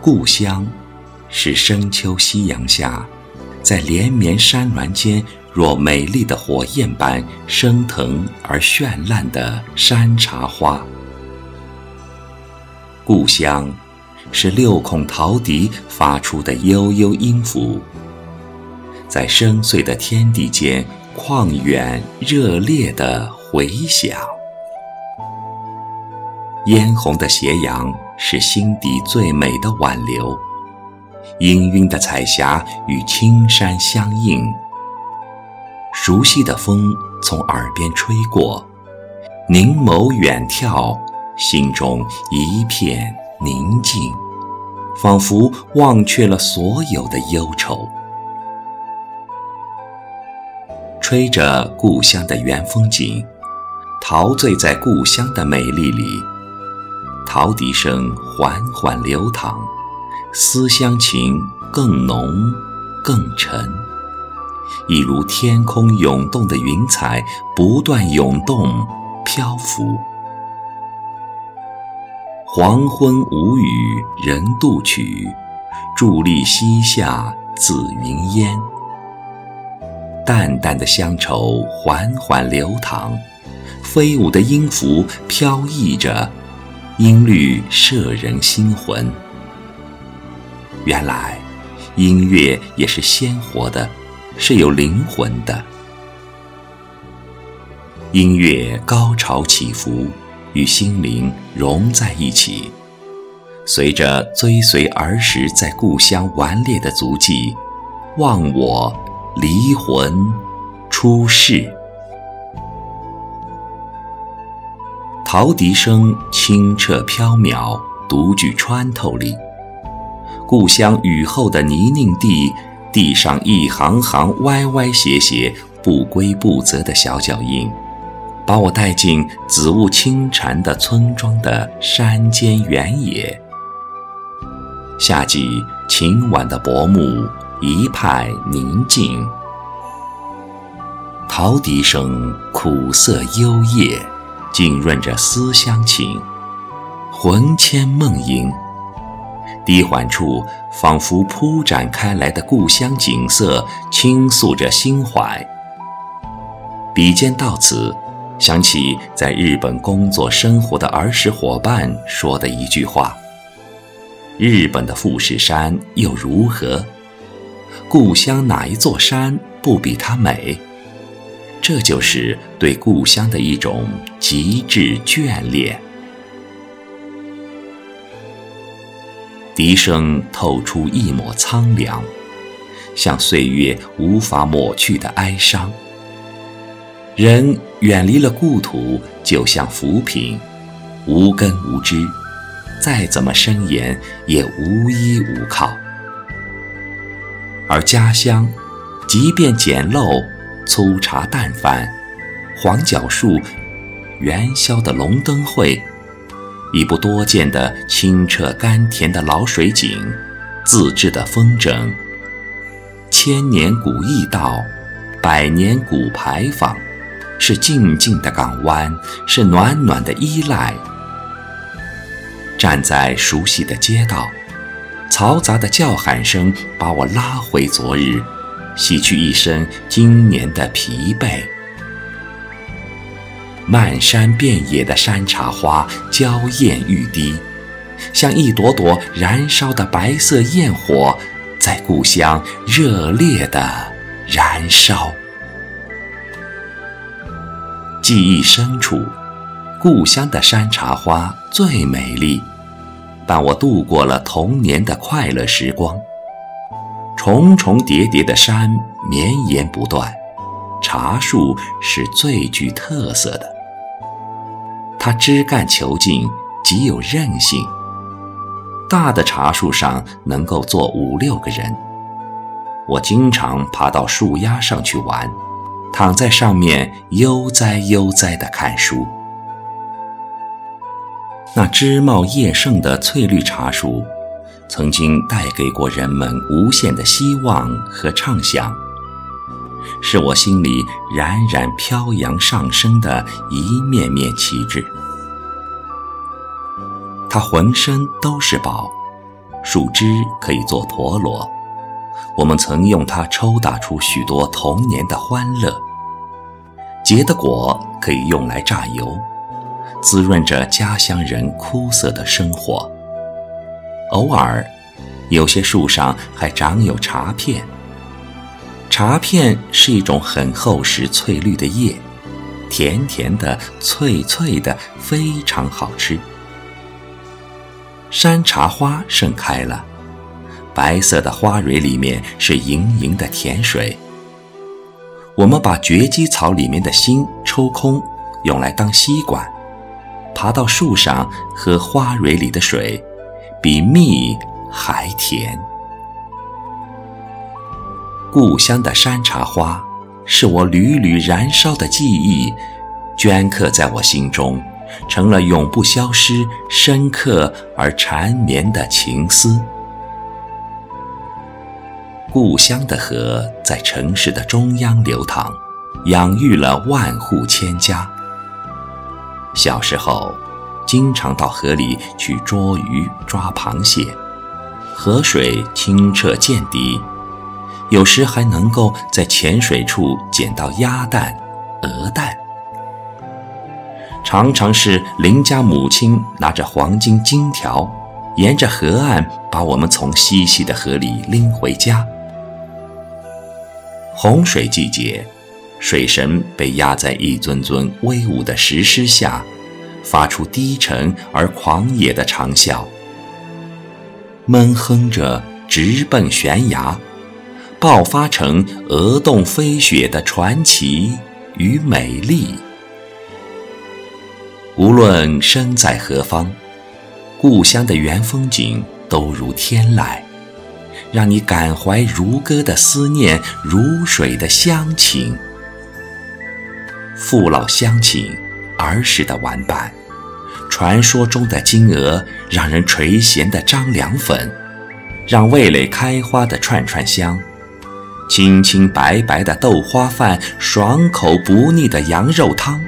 故乡，是深秋夕阳下，在连绵山峦间若美丽的火焰般升腾而绚烂的山茶花。故乡，是六孔陶笛发出的悠悠音符，在深邃的天地间旷远热烈的回响。嫣红的斜阳是心底最美的挽留，氤氲的彩霞与青山相映，熟悉的风从耳边吹过，凝眸远眺，心中一片宁静，仿佛忘却了所有的忧愁。吹着故乡的原风景，陶醉在故乡的美丽里。陶笛声缓缓流淌，思乡情更浓更沉，一如天空涌动的云彩，不断涌动漂浮。黄昏无语人渡曲，伫立西下紫云烟。淡淡的乡愁缓缓流淌，飞舞的音符飘逸着。音律摄人心魂。原来，音乐也是鲜活的，是有灵魂的。音乐高潮起伏，与心灵融在一起，随着追随儿时在故乡顽劣的足迹，忘我离魂出世。陶笛声清澈飘渺，独具穿透力。故乡雨后的泥泞地，地上一行行歪歪斜斜、不规不则的小脚印，把我带进紫雾轻缠的村庄的山间原野。夏季晴晚的薄暮，一派宁静。陶笛声苦涩幽咽。浸润着思乡情，魂牵梦萦。低缓处，仿佛铺展开来的故乡景色，倾诉着心怀。笔尖到此，想起在日本工作生活的儿时伙伴说的一句话：“日本的富士山又如何？故乡哪一座山不比它美？”这就是对故乡的一种极致眷恋。笛声透出一抹苍凉，像岁月无法抹去的哀伤。人远离了故土，就像浮萍，无根无枝，再怎么伸延也无依无靠。而家乡，即便简陋。粗茶淡饭，黄角树，元宵的龙灯会，一部多见的清澈甘甜的老水井，自制的风筝，千年古驿道，百年古牌坊，是静静的港湾，是暖暖的依赖。站在熟悉的街道，嘈杂的叫喊声把我拉回昨日。洗去一身今年的疲惫，漫山遍野的山茶花娇艳欲滴，像一朵朵燃烧的白色焰火，在故乡热烈的燃烧。记忆深处，故乡的山茶花最美丽，伴我度过了童年的快乐时光。重重叠叠的山绵延不断，茶树是最具特色的。它枝干遒劲，极有韧性。大的茶树上能够坐五六个人。我经常爬到树丫上去玩，躺在上面悠哉悠哉地看书。那枝茂叶盛的翠绿茶树。曾经带给过人们无限的希望和畅想，是我心里冉冉飘扬上升的一面面旗帜。它浑身都是宝，树枝可以做陀螺，我们曾用它抽打出许多童年的欢乐；结的果可以用来榨油，滋润着家乡人枯涩的生活。偶尔，有些树上还长有茶片。茶片是一种很厚实、翠绿的叶，甜甜的、脆脆的，非常好吃。山茶花盛开了，白色的花蕊里面是盈盈的甜水。我们把蕨基草里面的芯抽空，用来当吸管，爬到树上喝花蕊里的水，比蜜还甜。故乡的山茶花，是我缕缕燃烧的记忆，镌刻在我心中。成了永不消失、深刻而缠绵的情思。故乡的河在城市的中央流淌，养育了万户千家。小时候，经常到河里去捉鱼、抓螃蟹，河水清澈见底，有时还能够在浅水处捡到鸭蛋、鹅蛋。常常是邻家母亲拿着黄金金条，沿着河岸把我们从嬉戏的河里拎回家。洪水季节，水神被压在一尊尊威武的石狮下，发出低沉而狂野的长啸，闷哼着直奔悬崖，爆发成鹅洞飞雪的传奇与美丽。无论身在何方，故乡的原风景都如天籁，让你感怀如歌的思念，如水的乡情。父老乡亲，儿时的玩伴，传说中的金鹅，让人垂涎的张良粉，让味蕾开花的串串香，清清白白的豆花饭，爽口不腻的羊肉汤。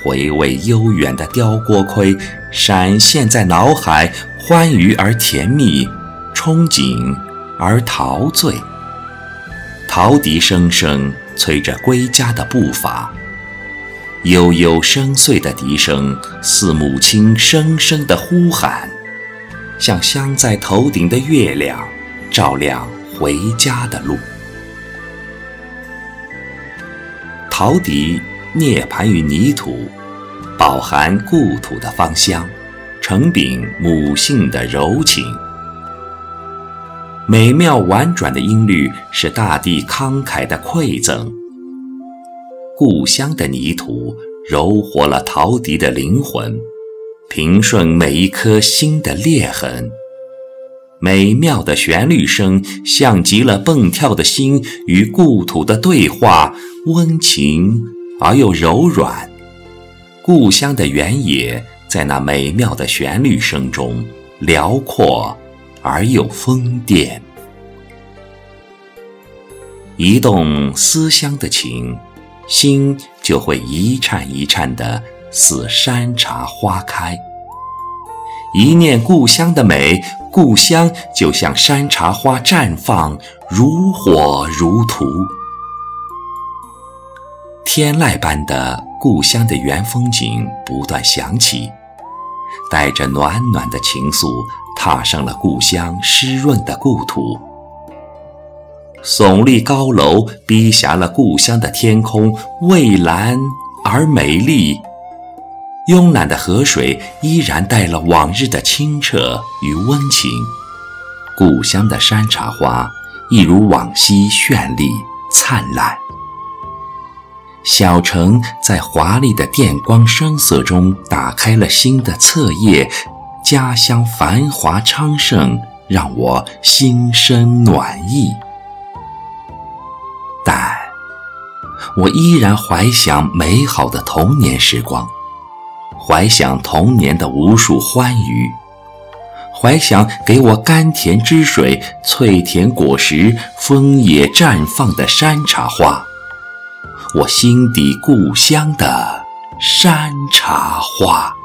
回味悠远的雕锅盔，闪现在脑海，欢愉而甜蜜，憧憬而陶醉。陶笛声声催着归家的步伐，悠悠深邃的笛声似母亲声声的呼喊，像镶在头顶的月亮，照亮回家的路。陶笛。涅槃于泥土，饱含故土的芳香，承禀母性的柔情。美妙婉转的音律是大地慷慨的馈赠。故乡的泥土柔活了陶笛的灵魂，平顺每一颗心的裂痕。美妙的旋律声，像极了蹦跳的心与故土的对话，温情。而又柔软，故乡的原野在那美妙的旋律声中辽阔而又疯癫。一动思乡的情，心就会一颤一颤的，似山茶花开；一念故乡的美，故乡就像山茶花绽放，如火如荼。天籁般的故乡的原风景不断响起，带着暖暖的情愫，踏上了故乡湿润的故土。耸立高楼逼狭了故乡的天空，蔚蓝而美丽。慵懒的河水依然带了往日的清澈与温情。故乡的山茶花一如往昔绚丽灿烂。小城在华丽的电光声色中打开了新的册页，家乡繁华昌盛，让我心生暖意。我依然怀想美好的童年时光，怀想童年的无数欢愉，怀想给我甘甜汁水、脆甜果实、枫叶绽放的山茶花。我心底故乡的山茶花。